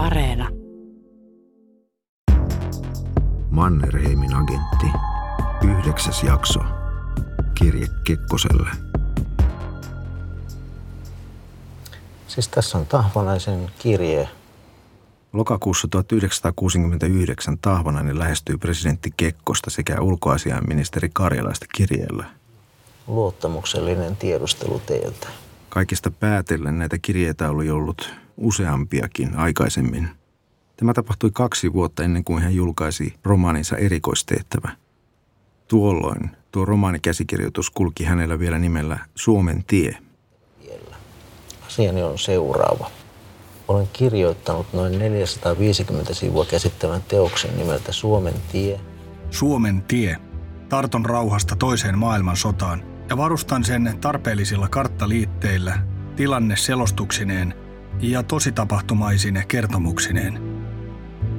Areena. Mannerheimin agentti. Yhdeksäs jakso. Kirje Kekkoselle. Siis tässä on Tahvanaisen kirje. Lokakuussa 1969 Tahvanainen lähestyy presidentti Kekkosta sekä ulkoasiainministeri Karjalaista kirjeellä. Luottamuksellinen tiedustelu teiltä. Kaikista päätellen näitä kirjeitä oli ollut useampiakin aikaisemmin. Tämä tapahtui kaksi vuotta ennen kuin hän julkaisi romaaninsa erikoistehtävä. Tuolloin tuo romaanikäsikirjoitus kulki hänellä vielä nimellä Suomen tie. Asiani on seuraava. Olen kirjoittanut noin 450 sivua käsittävän teoksen nimeltä Suomen tie. Suomen tie. Tarton rauhasta toiseen maailmansotaan ja varustan sen tarpeellisilla karttaliitteillä, tilanne selostuksineen ja tositapahtumaisine kertomuksineen.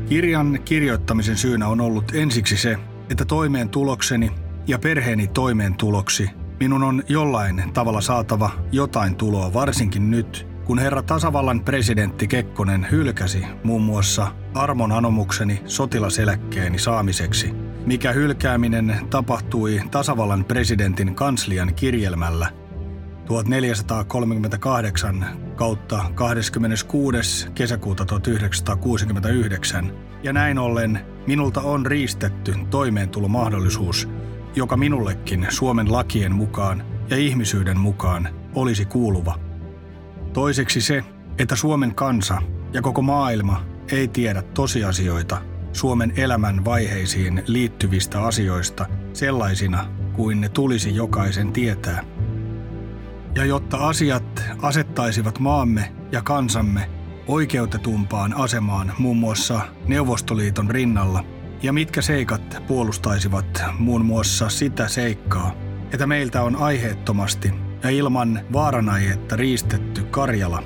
Kirjan kirjoittamisen syynä on ollut ensiksi se, että toimeen tulokseni ja perheeni toimeen tuloksi minun on jollain tavalla saatava jotain tuloa varsinkin nyt, kun herra tasavallan presidentti Kekkonen hylkäsi muun muassa armon anomukseni sotilaseläkkeeni saamiseksi, mikä hylkääminen tapahtui tasavallan presidentin kanslian kirjelmällä 1438 kautta 26. kesäkuuta 1969, ja näin ollen minulta on riistetty toimeentulomahdollisuus, joka minullekin Suomen lakien mukaan ja ihmisyyden mukaan olisi kuuluva. Toiseksi se, että Suomen kansa ja koko maailma ei tiedä tosiasioita Suomen elämän vaiheisiin liittyvistä asioista sellaisina kuin ne tulisi jokaisen tietää. Ja jotta asiat asettaisivat maamme ja kansamme oikeutetumpaan asemaan muun muassa Neuvostoliiton rinnalla, ja mitkä seikat puolustaisivat muun muassa sitä seikkaa, että meiltä on aiheettomasti ja ilman vaaranaietta riistetty Karjala,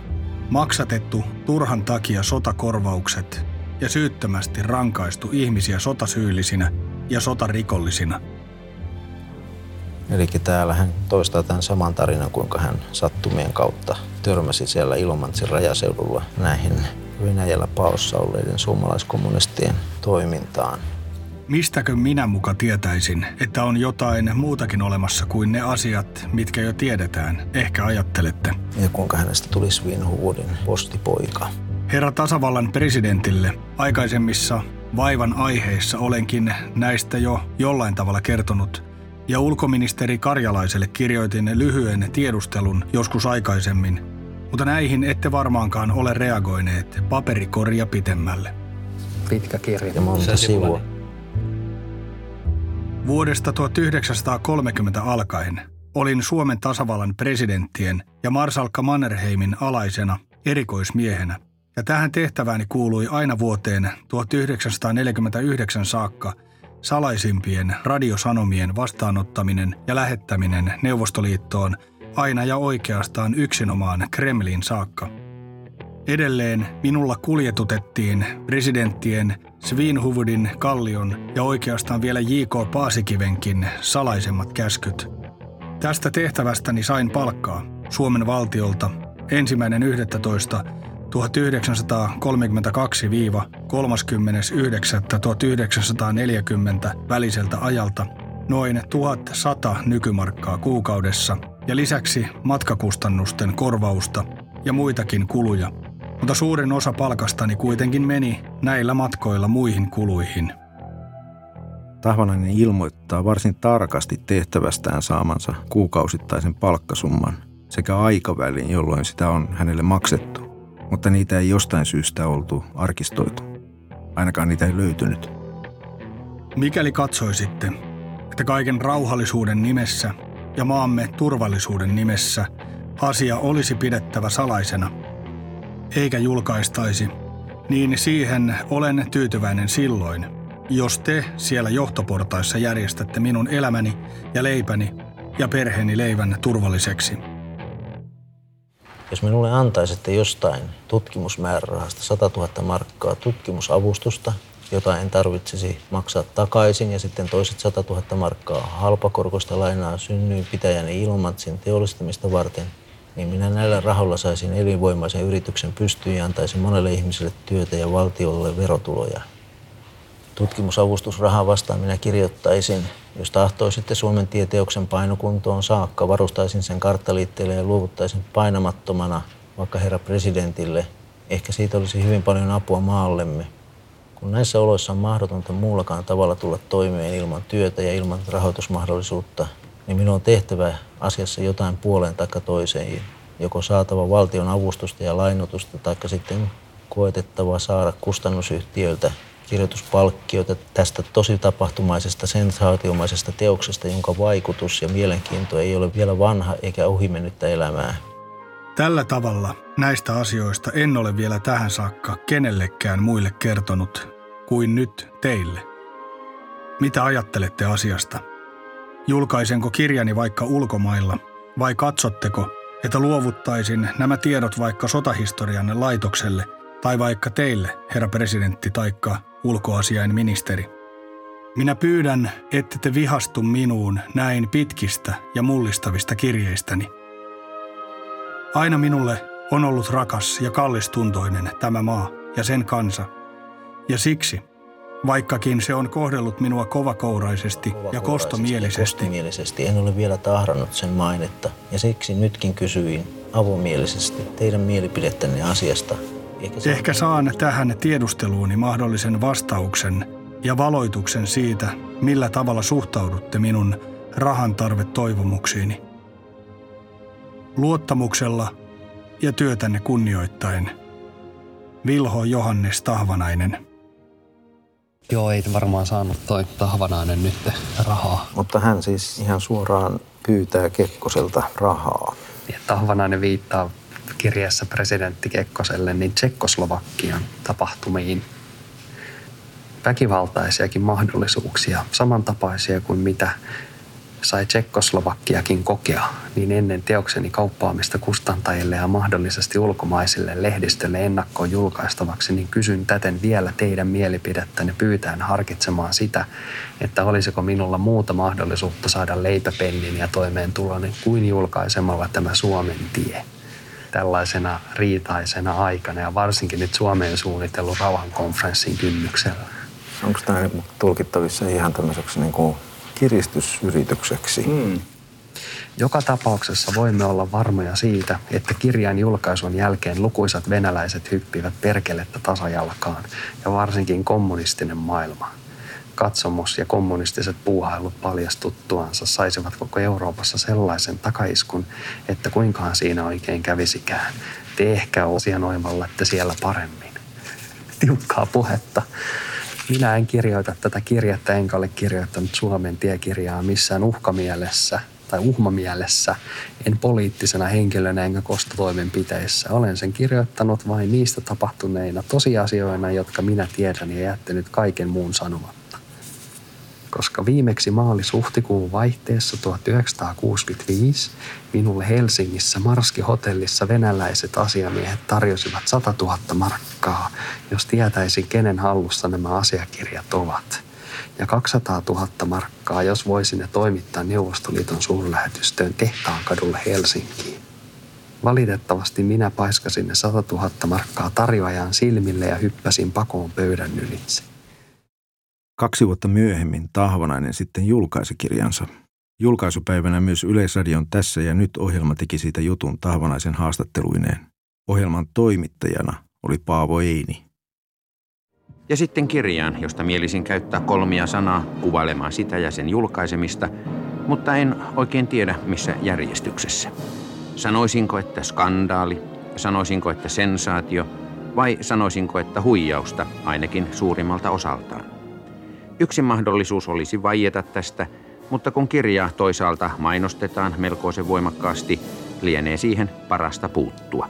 maksatettu turhan takia sotakorvaukset ja syyttömästi rankaistu ihmisiä sotasyyllisinä ja sotarikollisina. Eli täällä hän toistaa tämän saman tarinan, kuinka hän sattumien kautta törmäsi siellä Ilomantsin rajaseudulla näihin Venäjällä paossa olleiden suomalaiskommunistien toimintaan. Mistäkö minä muka tietäisin, että on jotain muutakin olemassa kuin ne asiat, mitkä jo tiedetään, ehkä ajattelette. Ja kuinka hänestä tuli Svinhuvudin postipoika. Herra tasavallan presidentille aikaisemmissa vaivan aiheissa olenkin näistä jo jollain tavalla kertonut, ja ulkoministeri Karjalaiselle kirjoitin lyhyen tiedustelun joskus aikaisemmin, mutta näihin ette varmaankaan ole reagoineet paperikoria pitemmälle. Pitkä kirja. Ja monta sivua. Vuodesta 1930 alkaen olin Suomen tasavallan presidenttien ja Marsalkka Mannerheimin alaisena erikoismiehenä, ja tähän tehtävääni kuului aina vuoteen 1949 saakka salaisimpien radiosanomien vastaanottaminen ja lähettäminen Neuvostoliittoon aina ja oikeastaan yksinomaan Kremlin saakka. Edelleen minulla kuljetutettiin presidenttien Svinhuvudin, Kallion ja oikeastaan vielä J.K. Paasikivenkin salaisemmat käskyt. Tästä tehtävästäni sain palkkaa Suomen valtiolta ensimmäinen 11. 1932-39.1940 väliseltä ajalta noin 1100 nykymarkkaa kuukaudessa ja lisäksi matkakustannusten korvausta ja muitakin kuluja – mutta suurin osa palkastani kuitenkin meni näillä matkoilla muihin kuluihin. Tahvanainen ilmoittaa varsin tarkasti tehtävästään saamansa kuukausittaisen palkkasumman sekä aikavälin, jolloin sitä on hänelle maksettu. Mutta niitä ei jostain syystä oltu arkistoitu. Ainakaan niitä ei löytynyt. Mikäli katsoisitte, että kaiken rauhallisuuden nimessä ja maamme turvallisuuden nimessä asia olisi pidettävä salaisena – eikä julkaistaisi, niin siihen olen tyytyväinen silloin, jos te siellä johtoportaissa järjestätte minun elämäni ja leipäni ja perheeni leivän turvalliseksi. Jos minulle antaisitte jostain tutkimusmäärärahasta 100 000 markkaa tutkimusavustusta, jota en tarvitsisi maksaa takaisin, ja sitten toiset 100 000 markkaa halpakorkoista lainaa synnyin pitäjäni Ilomantsin teollistamista varten – niin minä näillä rahoilla saisin elinvoimaisen yrityksen pystyyn ja antaisin monelle ihmiselle työtä ja valtiolle verotuloja. Tutkimusavustusrahaa vastaan minä kirjoittaisin, jos tahtoisitte Suomen tieteoksen painokuntoon saakka, varustaisin sen karttaliitteelle ja luovuttaisin painamattomana vaikka herra presidentille. Ehkä siitä olisi hyvin paljon apua maallemme. Kun näissä oloissa on mahdotonta muullakaan tavalla tulla toimeen ilman työtä ja ilman rahoitusmahdollisuutta, niin minun on tehtävä asiassa jotain puoleen tai toiseen. Joko saatava valtion avustusta ja lainotusta, tai sitten koetettava saada kustannusyhtiöiltä kirjoituspalkkioita tästä tosi tapahtumaisesta, sensaatiomaisesta teoksesta, jonka vaikutus ja mielenkiinto ei ole vielä vanha eikä ohimennyttä elämää. Tällä tavalla näistä asioista en ole vielä tähän saakka kenellekään muille kertonut kuin nyt teille. Mitä ajattelette asiasta? Julkaisenko kirjani vaikka ulkomailla vai katsotteko, että luovuttaisin nämä tiedot vaikka sotahistorianne laitokselle tai vaikka teille, herra presidentti taikka ulkoasiain ministeri? Minä pyydän, ette te vihastu minuun näin pitkistä ja mullistavista kirjeistäni. Aina minulle on ollut rakas ja kallistuntoinen tämä maa ja sen kansa. Ja siksi, vaikkakin se on kohdellut minua kovakouraisesti, ja kostomielisesti. Ja kostomielisesti en ole vielä tahrannut sen mainetta, ja siksi nytkin kysyin avomielisesti teidän mielipidettänne asiasta. Ehkä, Ehkä saan tähän tiedusteluuni mahdollisen vastauksen ja valoituksen siitä, millä tavalla suhtaudutte minun rahan tarve toivomuksiini luottamuksella ja työtänne kunnioittaen. Vilho Johannes Tahvanainen. Joo, ei varmaan saanut toi Tahvanainen nyt rahaa. Mutta hän siis ihan suoraan pyytää Kekkoselta rahaa. Ja Tahvanainen viittaa kirjeessä presidentti Kekkoselle niin Tsekkoslovakian tapahtumiin. Väkivaltaisiakin mahdollisuuksia, samantapaisia kuin mitä sai Tsekkoslovakkiakin kokea, niin ennen teokseni kauppaamista kustantajille ja mahdollisesti ulkomaisille lehdistölle ennakkoon julkaistavaksi, niin kysyn täten vielä teidän mielipidettänne pyytäen harkitsemaan sitä, että olisiko minulla muuta mahdollisuutta saada leipäpennin ja toimeentuloni kuin julkaisemalla tämä Suomen tie tällaisena riitaisena aikana ja varsinkin nyt Suomeen suunnitellun rauhankonferenssin kynnyksellä. Onko tämä tulkittavissa ihan tämmöiseksi niin kuin kiristysyritykseksi. Mm. Joka tapauksessa voimme olla varmoja siitä, että kirjan julkaisun jälkeen lukuisat venäläiset hyppivät perkelettä tasajalkaan ja varsinkin kommunistinen maailma. Katsomus ja kommunistiset puuhailut paljastuttuansa saisivat koko Euroopassa sellaisen takaiskun, että kuinkaan siinä oikein kävisikään. Te ehkä että siellä paremmin. Tiukkaa puhetta. Minä en kirjoita tätä kirjettä, enkä ole kirjoittanut Suomen tiekirjaa missään uhkamielessä tai uhmamielessä, en poliittisena henkilönä enkä kostotoimenpiteissä. Olen sen kirjoittanut vain niistä tapahtuneina tosiasioina, jotka minä tiedän ja jättänyt kaiken muun sanomatta koska viimeksi maalis-huhtikuun vaihteessa 1965 minulle Helsingissä Marski-hotellissa venäläiset asiamiehet tarjosivat 100 000 markkaa, jos tietäisin, kenen hallussa nämä asiakirjat ovat. Ja 200 000 markkaa, jos voisin ne toimittaa Neuvostoliiton suurlähetystöön Tehtaankkadulle Helsinkiin. Valitettavasti minä paiskasin ne 100 000 markkaa tarjoajan silmille ja hyppäsin pakoon pöydän ylitse. Kaksi vuotta myöhemmin Tahvanainen sitten julkaisi kirjansa. Julkaisupäivänä myös Yleisradion Tässä ja nyt ohjelma teki siitä jutun Tahvanaisen haastatteluineen. Ohjelman toimittajana oli Paavo Eini. Ja sitten kirjaan, josta mielisin käyttää kolmia sanaa kuvailemaan sitä ja sen julkaisemista, mutta en oikein tiedä missä järjestyksessä. Sanoisinko, että skandaali, sanoisinko, että sensaatio vai sanoisinko, että huijausta ainakin suurimmalta osaltaan. Yksi mahdollisuus olisi vaieta tästä, mutta kun kirjaa toisaalta mainostetaan melkoisen voimakkaasti, lienee siihen parasta puuttua.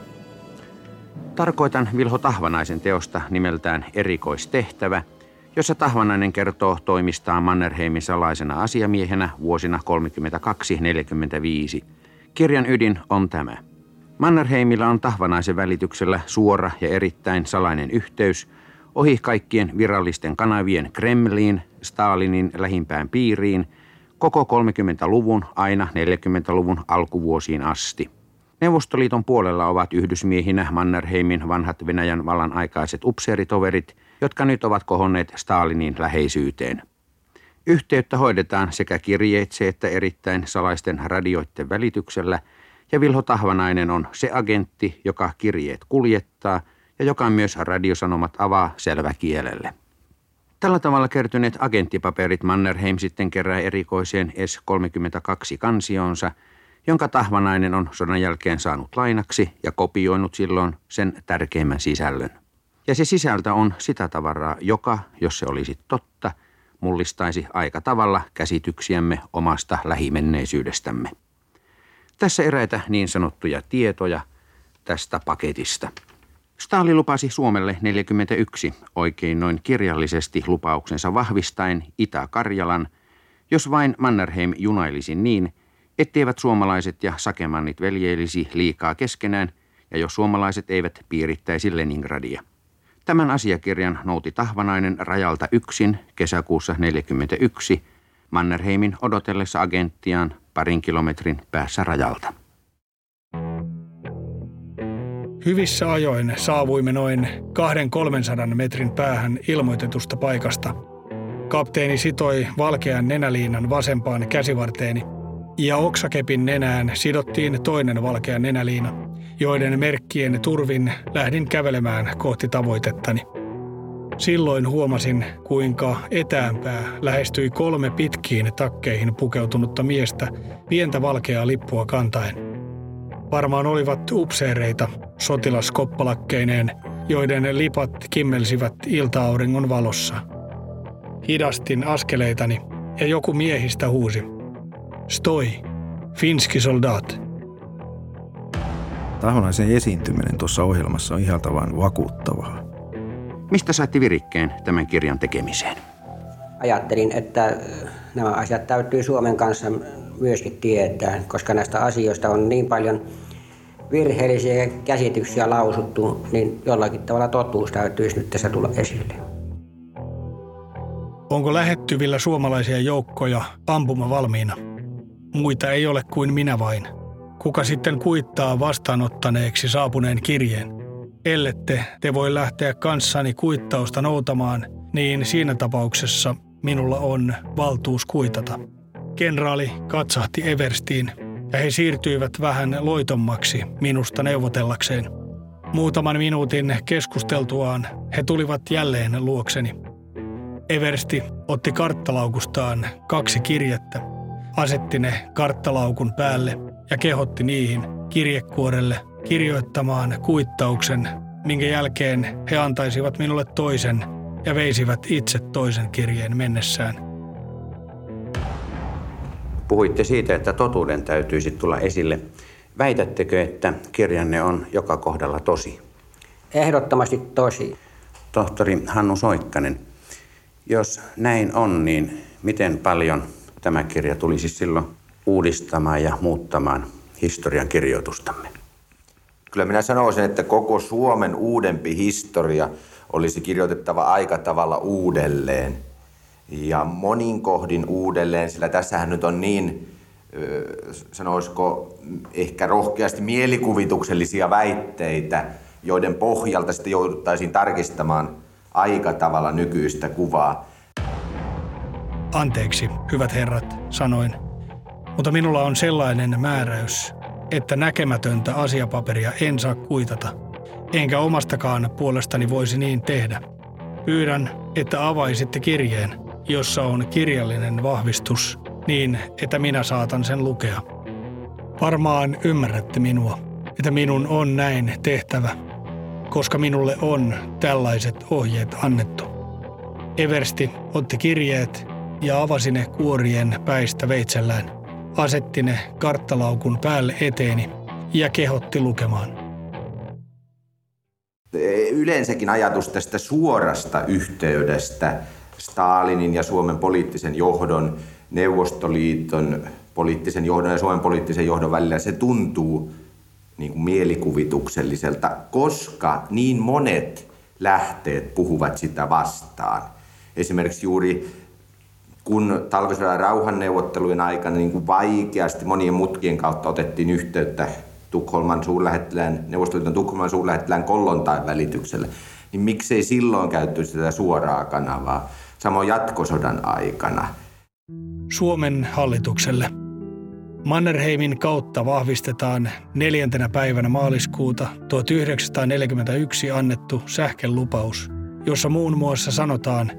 Tarkoitan Vilho Tahvanaisen teosta nimeltään Erikoistehtävä, jossa Tahvanainen kertoo toimistaan Mannerheimin salaisena asiamiehenä vuosina 32-45. Kirjan ydin on tämä. Mannerheimilla on Tahvanaisen välityksellä suora ja erittäin salainen yhteys – ohi kaikkien virallisten kanavien Kremliin, Stalinin lähimpään piiriin, koko 30-luvun aina 40-luvun alkuvuosiin asti. Neuvostoliiton puolella ovat yhdysmiehinä Mannerheimin vanhat Venäjän vallan aikaiset upseeritoverit, jotka nyt ovat kohonneet Stalinin läheisyyteen. Yhteyttä hoidetaan sekä kirjeitse että erittäin salaisten radioiden välityksellä, ja Vilho Tahvanainen on se agentti, joka kirjeet kuljettaa ja joka myös radiosanomat avaa selväkielelle. Tällä tavalla kertyneet agenttipaperit Mannerheim sitten kerää erikoiseen S-32 kansionsa, jonka Tahvanainen on sodan jälkeen saanut lainaksi ja kopioinut silloin sen tärkeimmän sisällön. Ja se sisältö on sitä tavaraa, joka, jos se olisi totta, mullistaisi aika tavalla käsityksiämme omasta lähimenneisyydestämme. Tässä eräitä niin sanottuja tietoja tästä paketista. Stalin lupasi Suomelle 41 oikein noin kirjallisesti lupauksensa vahvistaen Itä-Karjalan, jos vain Mannerheim junailisi niin, etteivät suomalaiset ja sakemannit veljeilisi liikaa keskenään ja jos suomalaiset eivät piirittäisi Leningradia. Tämän asiakirjan nouti Tahvanainen rajalta yksin kesäkuussa 1941 Mannerheimin odotellessa agenttiaan parin kilometrin päässä rajalta. Hyvissä ajoin saavuimme noin 200-300 metrin päähän ilmoitetusta paikasta. Kapteeni sitoi valkean nenäliinan vasempaan käsivarteeni ja oksakepin nenään sidottiin toinen valkea nenäliina, joiden merkkien turvin lähdin kävelemään kohti tavoitettani. Silloin huomasin, kuinka etäämpää lähestyi kolme pitkiin takkeihin pukeutunutta miestä pientä valkeaa lippua kantaen. Varmaan olivat upseereita sotilaskoppalakkeineen, joiden lipat kimmelsivät iltaauringon valossa. Hidastin askeleitani ja joku miehistä huusi. Stoi, finski soldat. Tahvanaisen esiintyminen tuossa ohjelmassa on ihan tavan vakuuttavaa. Mistä saitte virikkeen tämän kirjan tekemiseen? Ajattelin, että nämä asiat täytyy Suomen kanssa myöskin tietää, koska näistä asioista on niin paljon virheellisiä käsityksiä lausuttu, niin jollakin tavalla totuus täytyisi nyt tässä tulla esille. Onko lähettyvillä suomalaisia joukkoja ampuma valmiina? Muita ei ole kuin minä vain. Kuka sitten kuittaa vastaanottaneeksi saapuneen kirjeen? Ellette te voi lähteä kanssani kuittausta noutamaan, niin siinä tapauksessa minulla on valtuus kuitata. Kenraali katsahti Everstiin ja he siirtyivät vähän loitommaksi minusta neuvotellakseen. Muutaman minuutin keskusteltuaan he tulivat jälleen luokseni. Eversti otti karttalaukustaan kaksi kirjettä, asetti ne karttalaukun päälle ja kehotti niihin kirjekuorelle kirjoittamaan kuittauksen, minkä jälkeen he antaisivat minulle toisen ja veisivät itse toisen kirjeen mennessään. Puhuitte siitä, että totuuden täytyisi tulla esille. Väitättekö, että kirjanne on joka kohdalla tosi? Ehdottomasti tosi. Tohtori Hannu Soikkanen, jos näin on, niin miten paljon tämä kirja tulisi silloin uudistamaan ja muuttamaan historian kirjoitustamme? Kyllä minä sanoisin, että koko Suomen uudempi historia olisi kirjoitettava aika tavalla uudelleen ja monin kohdin uudelleen, sillä tässähän nyt on niin, sanoisiko ehkä rohkeasti mielikuvituksellisia väitteitä, joiden pohjalta sitten jouduttaisiin tarkistamaan aika tavalla nykyistä kuvaa. Anteeksi, hyvät herrat, sanoin. Mutta minulla on sellainen määräys, että näkemätöntä asiapaperia en saa kuitata, enkä omastakaan puolestani voisi niin tehdä. Pyydän, että avaisitte kirjeen, jossa on kirjallinen vahvistus niin, että minä saatan sen lukea. Varmaan ymmärrätte minua, että minun on näin tehtävä, koska minulle on tällaiset ohjeet annettu. Eversti otti kirjeet ja avasi ne kuorien päistä veitsellään, asetti ne karttalaukun päälle eteeni ja kehotti lukemaan. Yleensäkin ajatus tästä suorasta yhteydestä Stalinin ja Suomen poliittisen johdon, Neuvostoliiton poliittisen johdon ja Suomen poliittisen johdon välillä, se tuntuu niin kuin mielikuvitukselliselta, koska niin monet lähteet puhuvat sitä vastaan. Esimerkiksi juuri kun talvisodan rauhanneuvottelujen aikana niin kuin vaikeasti monien mutkien kautta otettiin yhteyttä Tukholman suurlähettilään, Neuvostoliiton Tukholman suurlähettilään Kollontain välityksellä, niin miksei silloin käytetty sitä suoraa kanavaa, samoin jatkosodan aikana. Suomen hallitukselle. Mannerheimin kautta vahvistetaan neljäntenä päivänä maaliskuuta 1941 annettu sähkelupaus, jossa muun muassa sanotaan,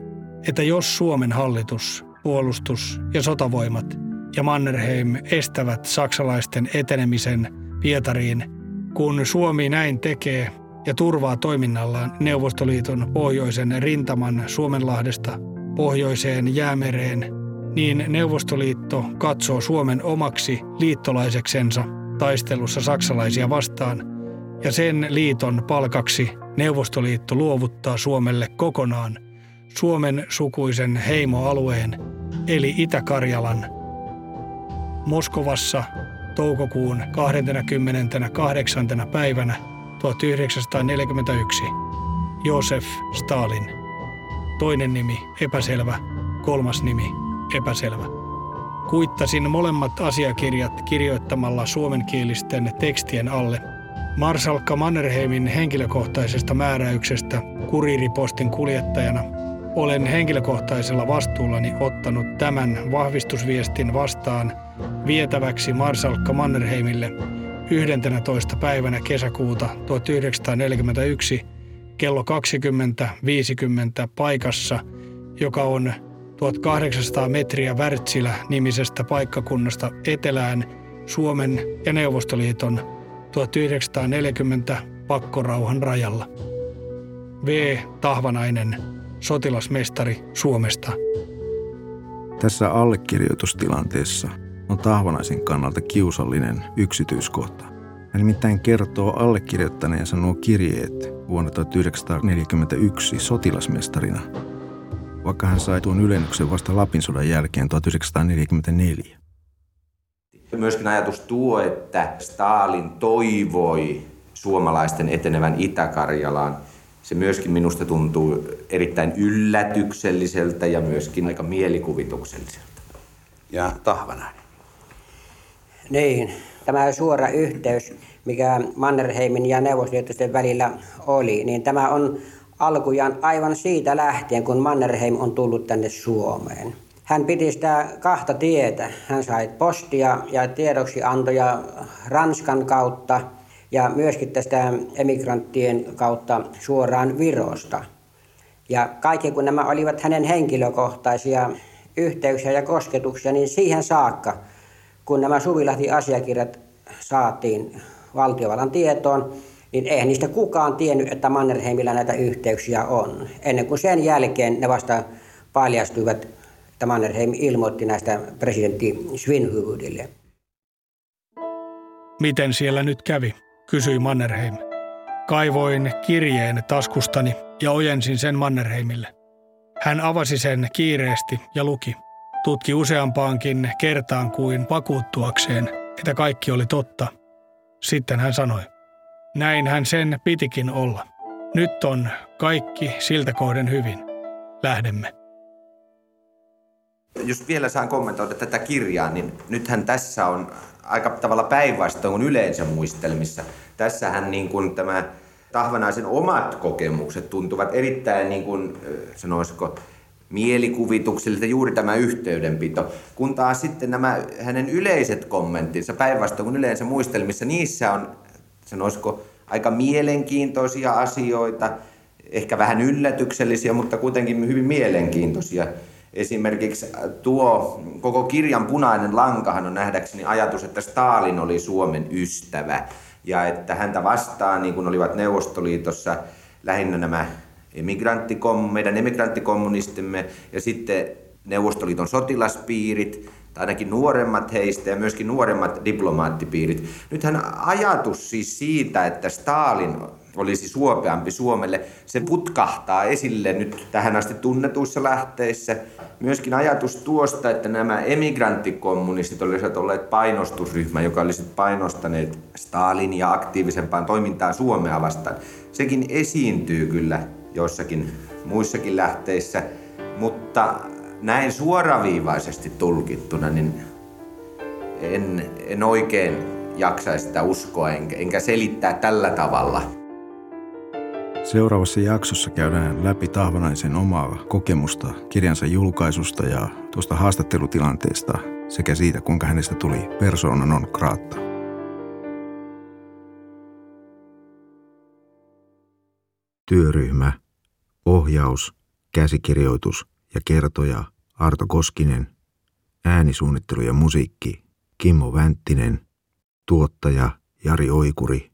että jos Suomen hallitus, puolustus ja sotavoimat ja Mannerheim estävät saksalaisten etenemisen Pietariin, kun Suomi näin tekee ja turvaa toiminnallaan Neuvostoliiton pohjoisen rintaman Suomenlahdesta pohjoiseen jäämereen, niin Neuvostoliitto katsoo Suomen omaksi liittolaiseksensa taistelussa saksalaisia vastaan, ja sen liiton palkaksi Neuvostoliitto luovuttaa Suomelle kokonaan Suomen sukuisen heimoalueen, eli Itä-Karjalan. Moskovassa toukokuun 28. päivänä 1941 Josef Stalin. Toinen nimi epäselvä, kolmas nimi epäselvä. Kuittasin molemmat asiakirjat kirjoittamalla suomenkielisten tekstien alle. Marsalkka Mannerheimin henkilökohtaisesta määräyksestä kuriiripostin kuljettajana olen henkilökohtaisella vastuullani ottanut tämän vahvistusviestin vastaan vietäväksi Marsalkka Mannerheimille 11. päivänä kesäkuuta 1941 kello 20.50 paikassa, joka on 1800 metriä Wärtsilä-nimisestä paikkakunnasta etelään Suomen ja Neuvostoliiton 1940 pakkorauhan rajalla. V. Tahvanainen, sotilasmestari Suomesta. Tässä allekirjoitustilanteessa on Tahvanaisen kannalta kiusallinen yksityiskohta. Hän nimittäin kertoo allekirjoittaneensa nuo kirjeet vuonna 1941 sotilasmestarina – vaikka hän sai tuon ylennyksen vasta Lapin sodan jälkeen 1944. Myöskin ajatus tuo, että Stalin toivoi suomalaisten etenevän Itä-Karjalaan. Se myöskin minusta tuntuu erittäin yllätykselliseltä ja myöskin aika mielikuvitukselliselta. Ja Tahvanainen. Niin, tämä suora yhteys, mikä Mannerheimin ja neuvostoliittoisten välillä oli, niin tämä on alkujaan aivan siitä lähtien, kun Mannerheim on tullut tänne Suomeen. Hän piti sitä kahta tietä. Hän sai postia ja tiedoksiantoja Ranskan kautta ja myöskin tästä emigranttien kautta suoraan Virosta. Ja kaikki kun nämä olivat hänen henkilökohtaisia yhteyksiä ja kosketuksia, niin siihen saakka, kun nämä Suvilahti-asiakirjat saatiin valtiovallan tietoon, niin eihän niistä kukaan tiennyt, että Mannerheimillä näitä yhteyksiä on. Ennen kuin sen jälkeen ne vasta paljastuivat, että Mannerheim ilmoitti näistä presidentti Svinhuvudille. Miten siellä nyt kävi, kysyi Mannerheim. Kaivoin kirjeen taskustani ja ojensin sen Mannerheimille. Hän avasi sen kiireesti ja luki. Tutki useampaankin kertaan kuin vakuuttuakseen, että kaikki oli totta. Sitten hän sanoi. Näinhän sen pitikin olla. Nyt on kaikki siltä kohden hyvin. Lähdemme. Jos vielä saan kommentoida tätä kirjaa, niin nythän tässä on aika tavalla päinvastoin kuin yleensä muistelmissa. Tässähän niin kuin tämä Tahvanaisen omat kokemukset tuntuvat erittäin, niin kuin, sanoisiko, mielikuvitukselliselta juuri tämä yhteydenpito, kun taas sitten nämä hänen yleiset kommenttinsa päinvastoin kuin yleensä muistelmissa, niissä on sanoisiko aika mielenkiintoisia asioita, ehkä vähän yllätyksellisiä, mutta kuitenkin hyvin mielenkiintoisia. Esimerkiksi tuo koko kirjan punainen lankahan on nähdäkseni ajatus, että Stalin oli Suomen ystävä ja että häntä vastaan, niin kuin olivat Neuvostoliitossa lähinnä nämä emigranttikom, meidän emigranttikommunistimme ja sitten Neuvostoliiton sotilaspiirit, tai ainakin nuoremmat heistä ja myöskin nuoremmat diplomaattipiirit. Nythän ajatus siis siitä, että Stalin olisi suopeampi Suomelle, se putkahtaa esille nyt tähän asti tunnetuissa lähteissä. Myöskin ajatus tuosta, että nämä emigranttikommunistit olisivat olleet painostusryhmä, joka olisi painostaneet Stalinia aktiivisempaan toimintaan Suomea vastaan. Sekin esiintyy kyllä joissakin muissakin lähteissä, mutta näin suoraviivaisesti tulkittuna, niin en, en oikein jaksaisi sitä uskoa enkä, enkä selittää tällä tavalla. Seuraavassa jaksossa käydään läpi Tahvanaisen omaa kokemusta kirjansa julkaisusta ja tuosta haastattelutilanteesta sekä siitä, kuinka hänestä tuli persona non grata. Työryhmä, ohjaus, käsikirjoitus ja kertoja Arto Koskinen, äänisuunnittelu ja musiikki Kimmo Vänttinen, tuottaja Jari Oikuri,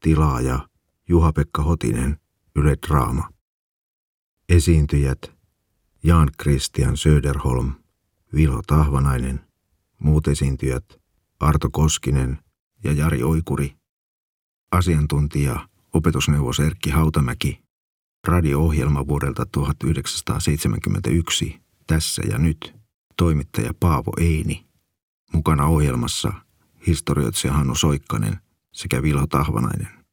tilaaja Juha-Pekka Hotinen, Yle Draama. Esiintyjät Jan Christian Söderholm, Vilo Tahvanainen, muut esiintyjät Arto Koskinen ja Jari Oikuri. Asiantuntija opetusneuvos Erkki Hautamäki, radio-ohjelma vuodelta 1971, tässä ja nyt, toimittaja Paavo Eini. Mukana ohjelmassa historioitsija Hannu Soikkanen sekä Vilo Tahvanainen.